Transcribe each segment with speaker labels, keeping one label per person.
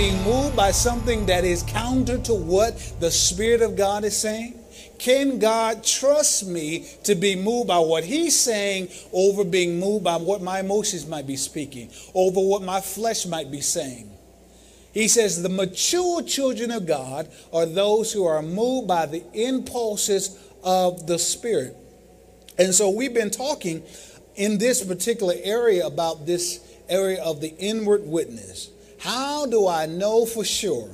Speaker 1: being moved by something that is counter to what the Spirit of God is saying? Can God trust me to be moved by what He's saying over being moved by what my emotions might be speaking, over what my flesh might be saying? He says the mature children of God are those who are moved by the impulses of the Spirit. And so we've been talking in this particular area about this area of the inward witness. How do I know for sure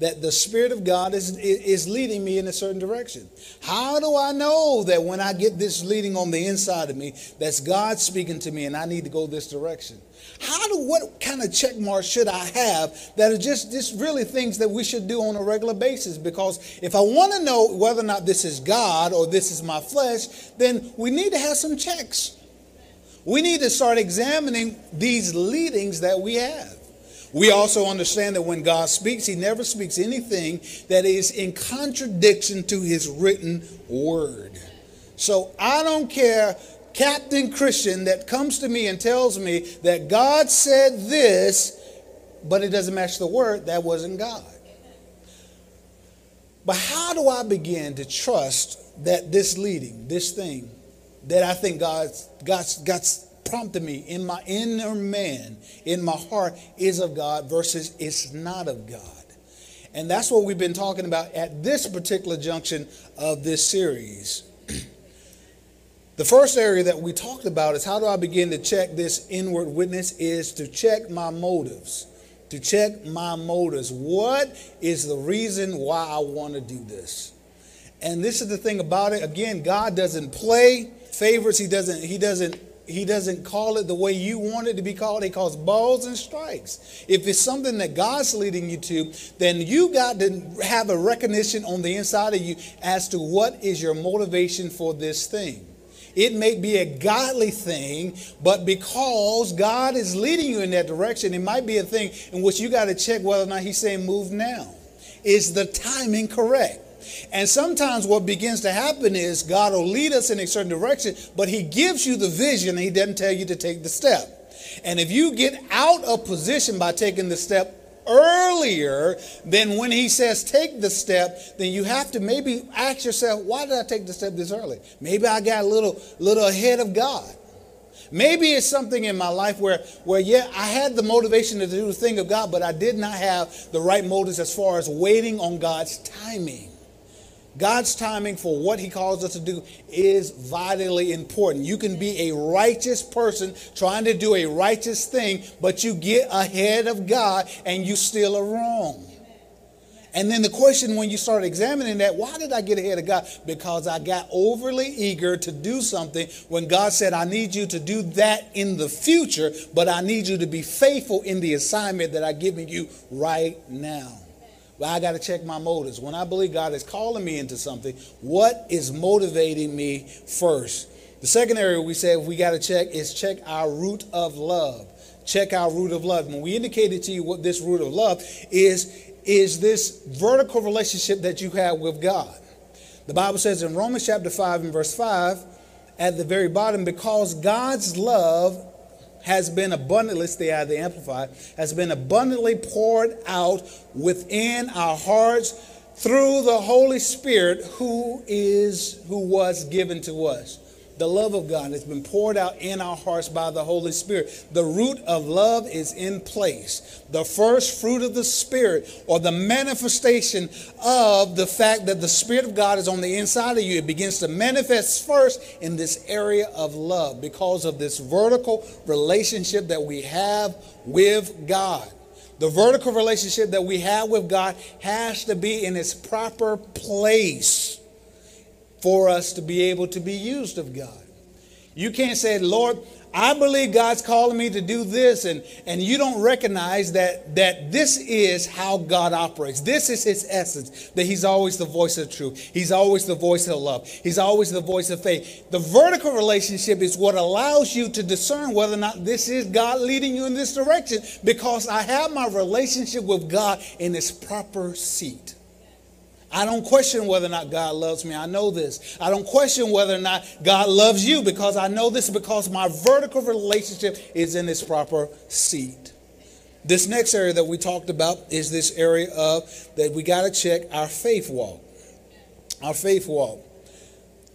Speaker 1: that the Spirit of God is, is leading me in a certain direction? How do I know that when I get this leading on the inside of me, that's God speaking to me and I need to go this direction? How do what kind of check marks should I have that are just just really things that we should do on a regular basis? Because if I want to know whether or not this is God or this is my flesh, then we need to have some checks. We need to start examining these leadings that we have. We also understand that when God speaks, He never speaks anything that is in contradiction to His written word. So I don't care, Captain Christian, that comes to me and tells me that God said this, but it doesn't match the word, that wasn't God. But how do I begin to trust that this leading, this thing that I think God's, God's, God's prompted me in my inner man, in my heart, is of God versus it's not of God. And that's what we've been talking about at this particular junction of this series. the first area that we talked about is how do I begin to check this inward witness is to check my motives. To check my motives. What is the reason why I want to do this? And this is the thing about it. Again, God doesn't play favorites. He doesn't, he doesn't he doesn't call it the way you want it to be called. He calls balls and strikes. If it's something that God's leading you to, then you got to have a recognition on the inside of you as to what is your motivation for this thing. It may be a godly thing, but because God is leading you in that direction, it might be a thing in which you got to check whether or not He's saying move now. Is the timing correct? And sometimes what begins to happen is God will lead us in a certain direction, but He gives you the vision and He doesn't tell you to take the step. And if you get out of position by taking the step earlier than when He says take the step, then you have to maybe ask yourself, why did I take the step this early? Maybe I got a little, little ahead of God. Maybe it's something in my life where, where, yeah, I had the motivation to do the thing of God, but I did not have the right motives as far as waiting on God's timing. God's timing for what he calls us to do is vitally important. You can be a righteous person trying to do a righteous thing, but you get ahead of God and you still are wrong. And then the question when you start examining that, why did I get ahead of God? Because I got overly eager to do something when God said, I need you to do that in the future, but I need you to be faithful in the assignment that I've given you right now. But I got to check my motives. When I believe God is calling me into something, what is motivating me first? The second area we said we got to check is check our root of love. Check our root of love. When we indicated to you what this root of love is, is this vertical relationship that you have with God. The Bible says in Romans chapter 5 and verse 5, at the very bottom, because God's love has been abundantly, stay out of the Amplified, has been abundantly poured out within our hearts through the Holy Spirit who is, who was given to us the love of God has been poured out in our hearts by the Holy Spirit. The root of love is in place. The first fruit of the Spirit, or the manifestation of the fact that the Spirit of God is on the inside of you, it begins to manifest first in this area of love because of this vertical relationship that we have with God. The vertical relationship that we have with God has to be in its proper place for us to be able to be used of God. You can't say, Lord, I believe God's calling me to do this, and, and you don't recognize that, that this is how God operates. This is his essence, that he's always the voice of truth. He's always the voice of love. He's always the voice of faith. The vertical relationship is what allows you to discern whether or not this is God leading you in this direction because I have my relationship with God in its proper seat. I don't question whether or not God loves me. I know this. I don't question whether or not God loves you because I know this because my vertical relationship is in its proper seat. This next area that we talked about is this area of that we got to check our faith walk. Our faith walk.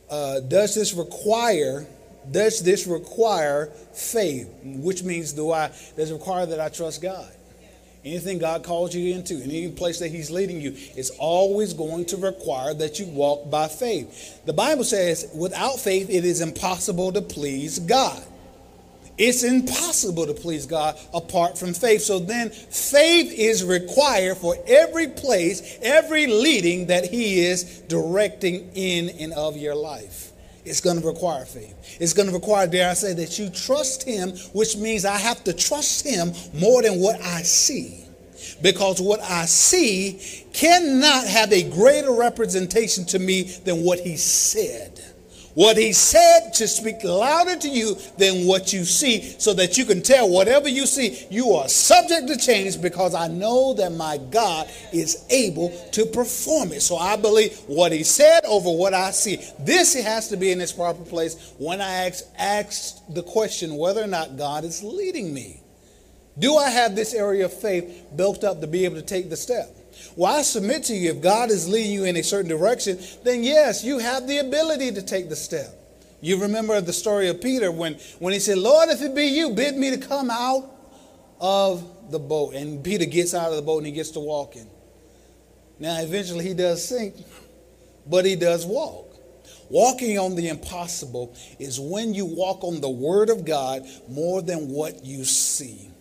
Speaker 1: Uh, does this require does this require faith? Which means do I does it require that I trust God? Anything God calls you into, any place that He's leading you, it's always going to require that you walk by faith. The Bible says, without faith, it is impossible to please God. It's impossible to please God apart from faith. So then, faith is required for every place, every leading that He is directing in and of your life. It's going to require faith. It's going to require, dare I say, that you trust Him, which means I have to trust Him more than what I see. Because what I see cannot have a greater representation to me than what He said. What he said to speak louder to you than what you see, so that you can tell whatever you see, you are subject to change because I know that my God is able to perform it. So I believe what he said over what I see. This has to be in its proper place when I ask, ask the question whether or not God is leading me. Do I have this area of faith built up to be able to take the step? Well, I submit to you, if God is leading you in a certain direction, then yes, you have the ability to take the step. You remember the story of Peter when, when he said, Lord, if it be you, bid me to come out of the boat. And Peter gets out of the boat and he gets to walking. Now, eventually he does sink, but he does walk. Walking on the impossible is when you walk on the word of God more than what you see.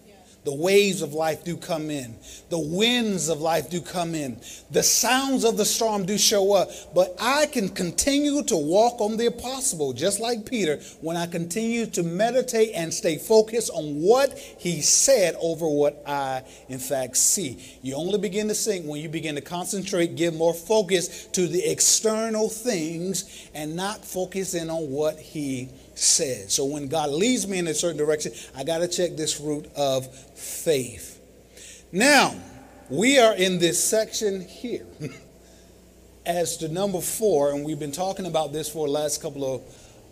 Speaker 1: The waves of life do come in. The winds of life do come in. The sounds of the storm do show up. But I can continue to walk on the impossible, just like Peter, when I continue to meditate and stay focused on what he said over what I, in fact, see. You only begin to sink when you begin to concentrate, give more focus to the external things, and not focus in on what he said. So when God leads me in a certain direction, I got to check this root of faith. Now, we are in this section here as to number four, and we've been talking about this for the last couple of,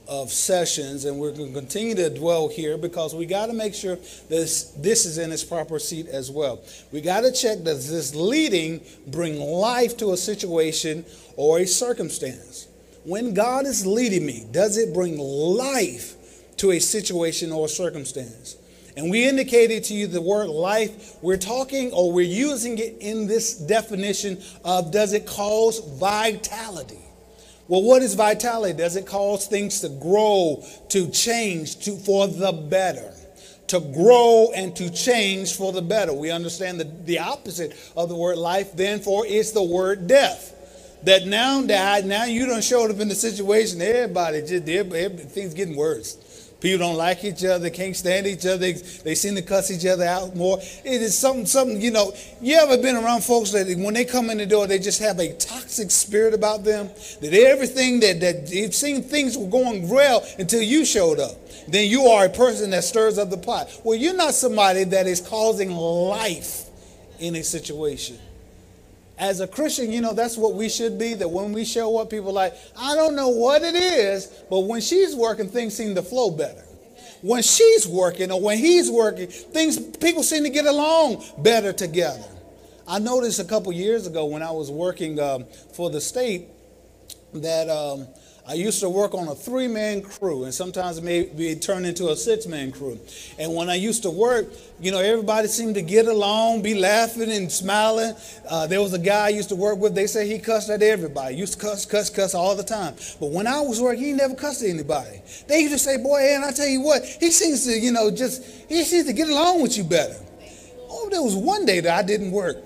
Speaker 1: of sessions, and we're going to continue to dwell here because we got to make sure this, this is in its proper seat as well. We got to check does this leading bring life to a situation or a circumstance? When God is leading me, does it bring life to a situation or circumstance? And we indicated to you the word life. We're talking or we're using it in this definition of does it cause vitality? Well, what is vitality? Does it cause things to grow, to change, to for the better? To grow and to change for the better. We understand the, the opposite of the word life, then, for it's the word death that now died. Now you don't show up in the situation. Everybody just things getting worse. People don't like each other, can't stand each other. They, they seem to cuss each other out more. It is something, something, you know. You ever been around folks that when they come in the door, they just have a toxic spirit about them? That everything that, that it seemed things were going well until you showed up. Then you are a person that stirs up the pot. Well, you're not somebody that is causing life in a situation as a Christian, you know, that's what we should be. That when we show up, people like, I don't know what it is, but when she's working, things seem to flow better. When she's working or when he's working, things people seem to get along better together. I noticed a couple years ago when I was working um, for the state that um, I used to work on a three man crew, and sometimes it may be turned into a six man crew. And when I used to work, you know, everybody seemed to get along, be laughing and smiling. Uh, there was a guy I used to work with, they say he cussed at everybody. He Used to cuss, cuss, cuss all the time. But when I was working, he never cussed at anybody. They used to say, Boy, and I tell you what, he seems to, you know, just, he seems to get along with you better. Oh, there was one day that I didn't work.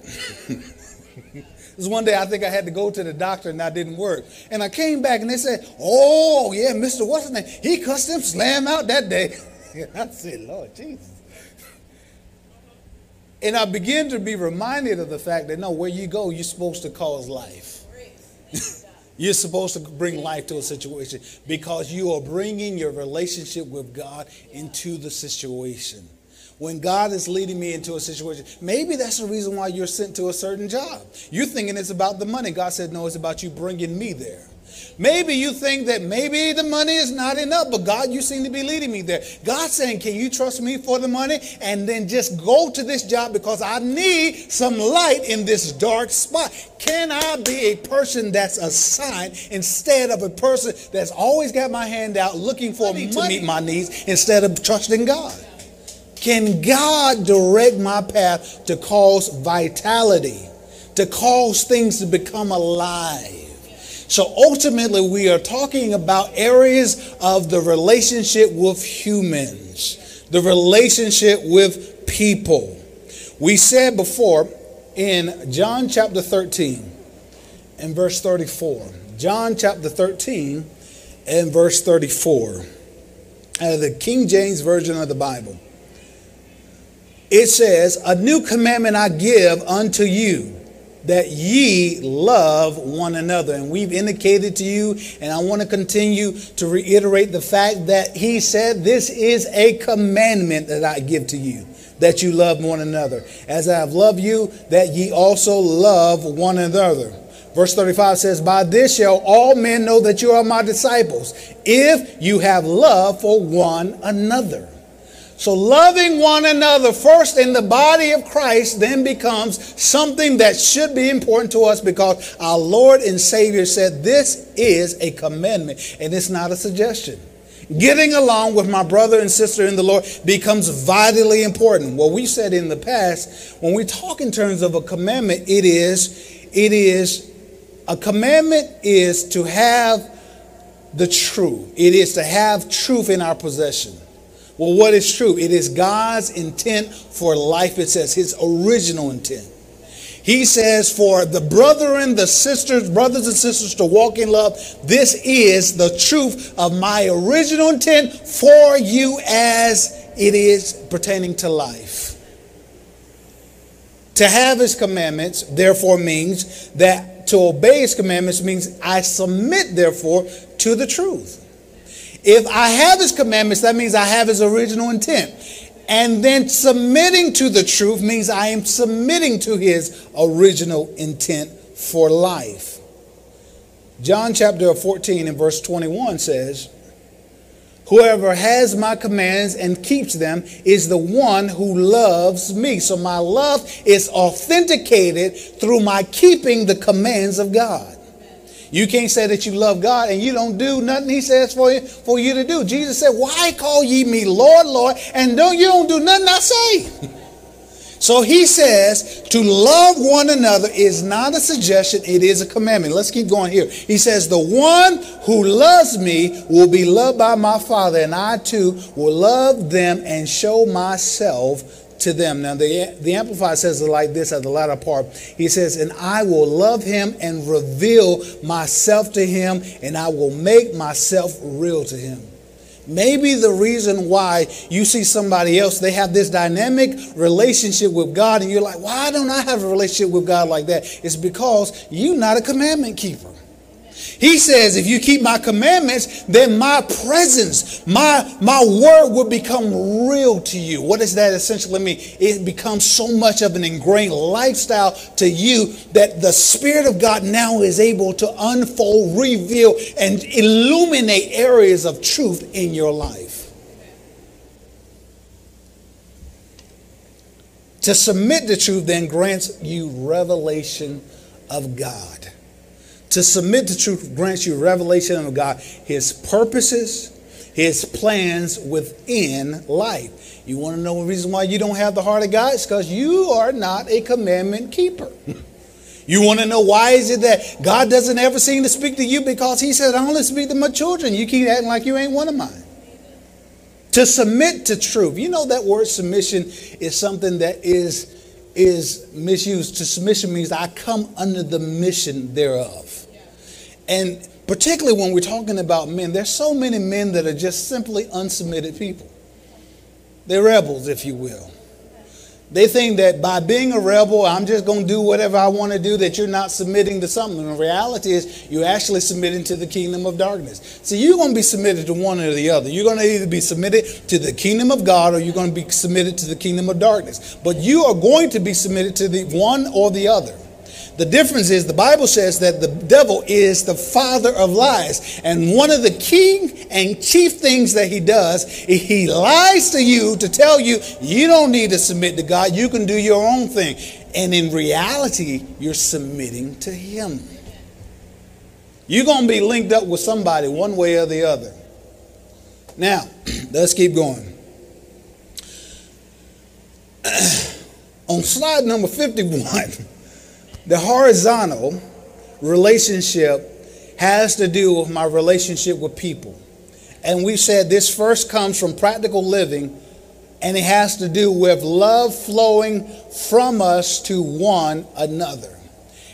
Speaker 1: was one day I think I had to go to the doctor and that didn't work. And I came back and they said, Oh, yeah, Mr. What's his name? He cussed him slam out that day. I said, Lord Jesus. And I began to be reminded of the fact that no, where you go, you're supposed to cause life. you're supposed to bring life to a situation because you are bringing your relationship with God into the situation when God is leading me into a situation. Maybe that's the reason why you're sent to a certain job. You're thinking it's about the money. God said, no, it's about you bringing me there. Maybe you think that maybe the money is not enough, but God, you seem to be leading me there. God's saying, Can you trust me for the money? And then just go to this job because I need some light in this dark spot. Can I be a person that's assigned instead of a person that's always got my hand out looking for money to meet my needs instead of trusting God? Can God direct my path to cause vitality, to cause things to become alive? So ultimately, we are talking about areas of the relationship with humans, the relationship with people. We said before in John chapter 13 and verse 34, John chapter 13 and verse 34, out of the King James Version of the Bible, it says, A new commandment I give unto you that ye love one another. And we've indicated to you, and I want to continue to reiterate the fact that he said, This is a commandment that I give to you, that you love one another. As I have loved you, that ye also love one another. Verse 35 says, By this shall all men know that you are my disciples, if you have love for one another. So, loving one another first in the body of Christ then becomes something that should be important to us because our Lord and Savior said this is a commandment and it's not a suggestion. Getting along with my brother and sister in the Lord becomes vitally important. What we said in the past, when we talk in terms of a commandment, it is, it is, a commandment is to have the truth. It is to have truth in our possession. Well, what is true? It is God's intent for life. It says his original intent. He says, for the brethren, the sisters, brothers and sisters to walk in love, this is the truth of my original intent for you as it is pertaining to life. To have his commandments, therefore, means that to obey his commandments means I submit, therefore, to the truth. If I have his commandments, that means I have his original intent. And then submitting to the truth means I am submitting to his original intent for life. John chapter 14 and verse 21 says, Whoever has my commands and keeps them is the one who loves me. So my love is authenticated through my keeping the commands of God. You can't say that you love God and you don't do nothing He says for you for you to do. Jesus said, "Why call ye me Lord, Lord, and don't you don't do nothing I say?" So he says to love one another is not a suggestion, it is a commandment. Let's keep going here. He says, The one who loves me will be loved by my Father, and I too will love them and show myself to them. Now, the, the Amplified says it like this at the latter part. He says, And I will love him and reveal myself to him, and I will make myself real to him. Maybe the reason why you see somebody else, they have this dynamic relationship with God, and you're like, why don't I have a relationship with God like that? It's because you're not a commandment keeper. He says, if you keep my commandments, then my presence, my, my word will become real to you. What does that essentially mean? It becomes so much of an ingrained lifestyle to you that the Spirit of God now is able to unfold, reveal, and illuminate areas of truth in your life. To submit to truth then grants you revelation of God. To submit to truth grants you revelation of God, His purposes, His plans within life. You want to know the reason why you don't have the heart of God? It's because you are not a commandment keeper. You want to know why is it that God doesn't ever seem to speak to you? Because He said, I only speak to my children. You keep acting like you ain't one of mine. To submit to truth. You know that word submission is something that is is misused. To submission means I come under the mission thereof. And particularly when we're talking about men, there's so many men that are just simply unsubmitted people. They're rebels, if you will. They think that by being a rebel, I'm just going to do whatever I want to do, that you're not submitting to something. And the reality is, you're actually submitting to the kingdom of darkness. So you're going to be submitted to one or the other. You're going to either be submitted to the kingdom of God or you're going to be submitted to the kingdom of darkness. But you are going to be submitted to the one or the other. The difference is the Bible says that the devil is the father of lies. And one of the key and chief things that he does is he lies to you to tell you you don't need to submit to God, you can do your own thing. And in reality, you're submitting to him. You're going to be linked up with somebody one way or the other. Now, let's keep going. On slide number 51, the horizontal relationship has to do with my relationship with people. And we said this first comes from practical living, and it has to do with love flowing from us to one another.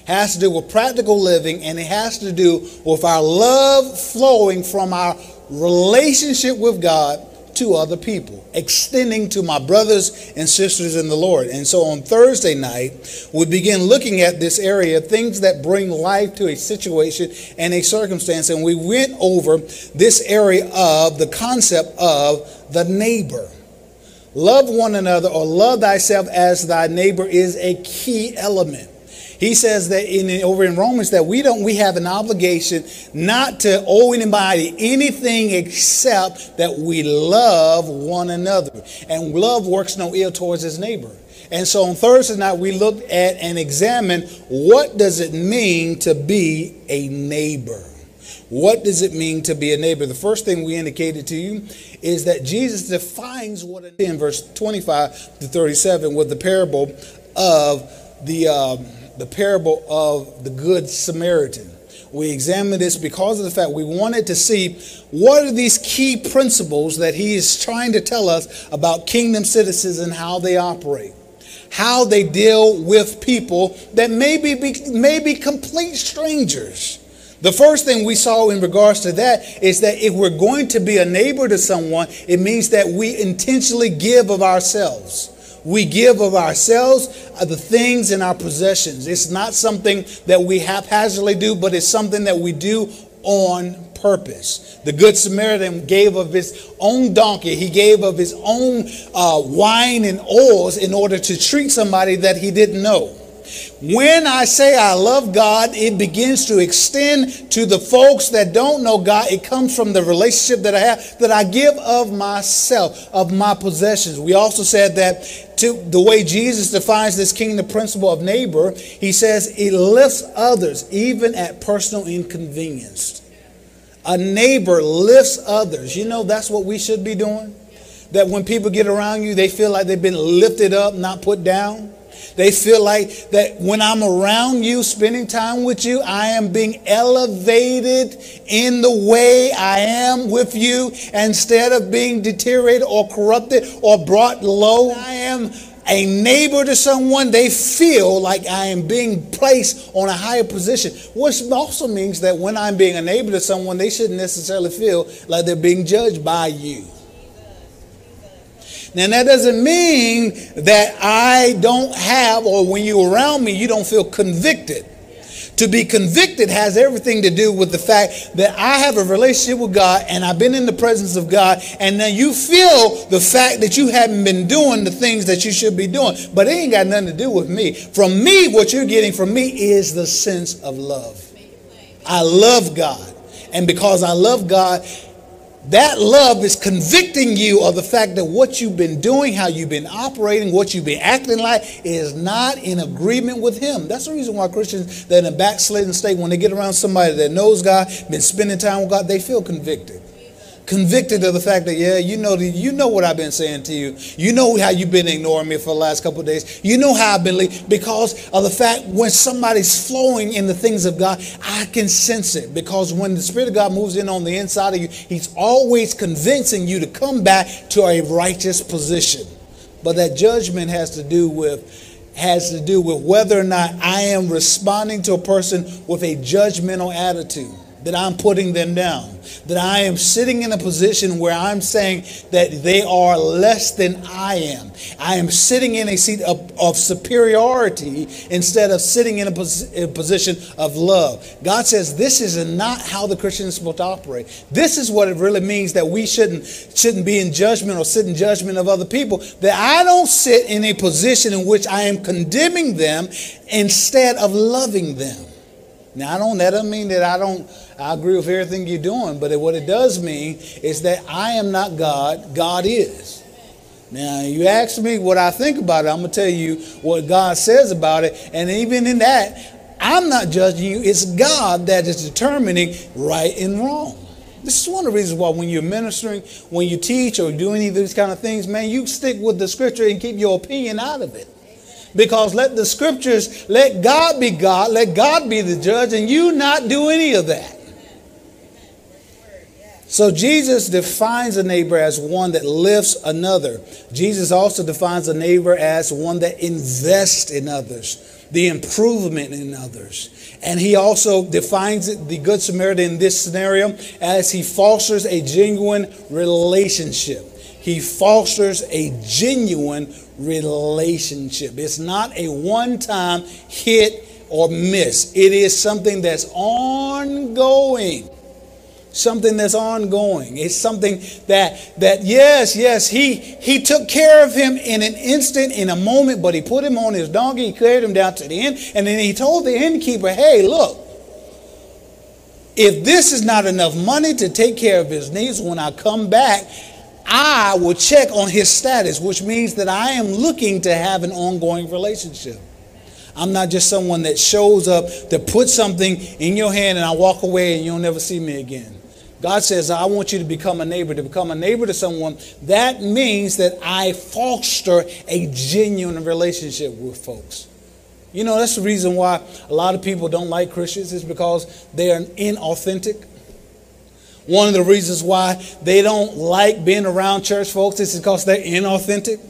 Speaker 1: Has to do with practical living, and it has to do with our love flowing from our relationship with God to other people, extending to my brothers and sisters in the Lord. And so on Thursday night, we begin looking at this area, things that bring life to a situation and a circumstance. And we went over this area of the concept of the neighbor. Love one another or love thyself as thy neighbor is a key element. He says that in over in Romans that we don't we have an obligation not to owe anybody anything except that we love one another. And love works no ill towards his neighbor. And so on Thursday night we looked at and examined what does it mean to be a neighbor? What does it mean to be a neighbor? The first thing we indicated to you is that Jesus defines what in verse 25 to 37 with the parable of the um, the parable of the Good Samaritan. We examined this because of the fact we wanted to see what are these key principles that he is trying to tell us about kingdom citizens and how they operate, how they deal with people that may be, may be complete strangers. The first thing we saw in regards to that is that if we're going to be a neighbor to someone, it means that we intentionally give of ourselves. We give of ourselves, uh, the things in our possessions. It's not something that we haphazardly do, but it's something that we do on purpose. The Good Samaritan gave of his own donkey, he gave of his own uh, wine and oils in order to treat somebody that he didn't know. When I say I love God, it begins to extend to the folks that don't know God. It comes from the relationship that I have, that I give of myself, of my possessions. We also said that to the way Jesus defines this kingdom principle of neighbor, he says it lifts others even at personal inconvenience. A neighbor lifts others. You know, that's what we should be doing. That when people get around you, they feel like they've been lifted up, not put down. They feel like that when I'm around you, spending time with you, I am being elevated in the way I am with you instead of being deteriorated or corrupted or brought low. I am a neighbor to someone, they feel like I am being placed on a higher position, which also means that when I'm being a neighbor to someone, they shouldn't necessarily feel like they're being judged by you. Now, that doesn't mean that I don't have, or when you're around me, you don't feel convicted. To be convicted has everything to do with the fact that I have a relationship with God and I've been in the presence of God, and now you feel the fact that you haven't been doing the things that you should be doing. But it ain't got nothing to do with me. From me, what you're getting from me is the sense of love. I love God. And because I love God, that love is convicting you of the fact that what you've been doing, how you've been operating, what you've been acting like is not in agreement with Him. That's the reason why Christians that in a backslidden state, when they get around somebody that knows God, been spending time with God, they feel convicted convicted of the fact that yeah you know you know what i've been saying to you. You know how you've been ignoring me for the last couple of days. You know how i've been because of the fact when somebody's flowing in the things of god i can sense it. Because when the spirit of god moves in on the inside of you he's always convincing you to come back to a righteous position. But that judgment has to do with has to do with whether or not i am responding to a person with a judgmental attitude that I'm putting them down, that I am sitting in a position where I'm saying that they are less than I am. I am sitting in a seat of of superiority instead of sitting in a, pos- a, position of love. God says this is not how the Christian is supposed to operate. This is what it really means that we shouldn't shouldn't be in judgment or sit in judgment of other people. That I don't sit in a position in which I am condemning them instead of loving them. Now I don't that doesn't mean that I don't I agree with everything you're doing, but what it does mean is that I am not God, God is. Now, you ask me what I think about it, I'm going to tell you what God says about it. And even in that, I'm not judging you. It's God that is determining right and wrong. This is one of the reasons why when you're ministering, when you teach or do any of these kind of things, man, you stick with the scripture and keep your opinion out of it. Because let the scriptures, let God be God, let God be the judge, and you not do any of that. So Jesus defines a neighbor as one that lifts another. Jesus also defines a neighbor as one that invests in others, the improvement in others. And he also defines it, the Good Samaritan in this scenario as he fosters a genuine relationship. He fosters a genuine relationship. It's not a one time hit or miss, it is something that's ongoing something that's ongoing. It's something that that yes, yes, he he took care of him in an instant, in a moment, but he put him on his donkey, he carried him down to the inn, and then he told the innkeeper, "Hey, look, if this is not enough money to take care of his needs when I come back, I will check on his status, which means that I am looking to have an ongoing relationship." I'm not just someone that shows up to put something in your hand and I walk away and you'll never see me again. God says, I want you to become a neighbor. To become a neighbor to someone, that means that I foster a genuine relationship with folks. You know, that's the reason why a lot of people don't like Christians, is because they are inauthentic. One of the reasons why they don't like being around church folks is because they're inauthentic.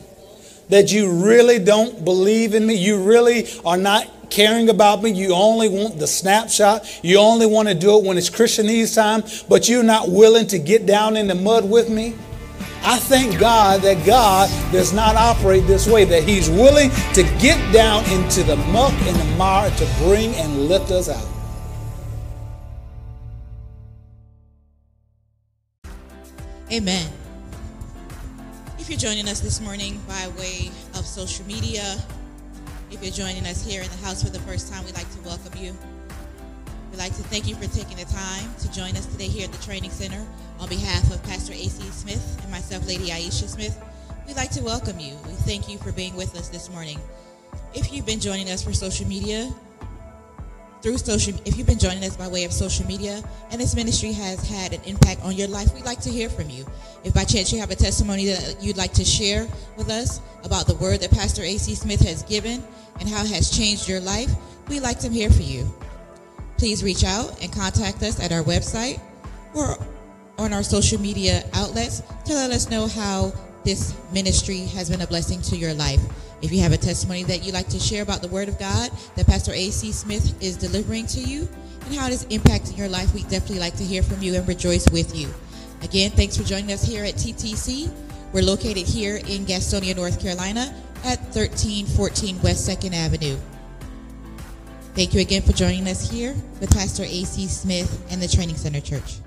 Speaker 1: That you really don't believe in me. You really are not caring about me. You only want the snapshot. You only want to do it when it's Christianese time, but you're not willing to get down in the mud with me. I thank God that God does not operate this way, that He's willing to get down into the muck and the mire to bring and lift us out.
Speaker 2: Amen. If you're joining us this morning by way of social media, if you're joining us here in the house for the first time, we'd like to welcome you. We'd like to thank you for taking the time to join us today here at the Training Center. On behalf of Pastor A.C. Smith and myself, Lady Aisha Smith, we'd like to welcome you. We thank you for being with us this morning. If you've been joining us for social media, through social if you've been joining us by way of social media and this ministry has had an impact on your life we'd like to hear from you. If by chance you have a testimony that you'd like to share with us about the word that pastor ac smith has given and how it has changed your life we'd like to hear from you. Please reach out and contact us at our website or on our social media outlets to let us know how this ministry has been a blessing to your life if you have a testimony that you'd like to share about the Word of God that Pastor A.C. Smith is delivering to you and how it is impacting your life, we'd definitely like to hear from you and rejoice with you. Again, thanks for joining us here at TTC. We're located here in Gastonia, North Carolina at 1314 West 2nd Avenue. Thank you again for joining us here with Pastor A.C. Smith and the Training Center Church.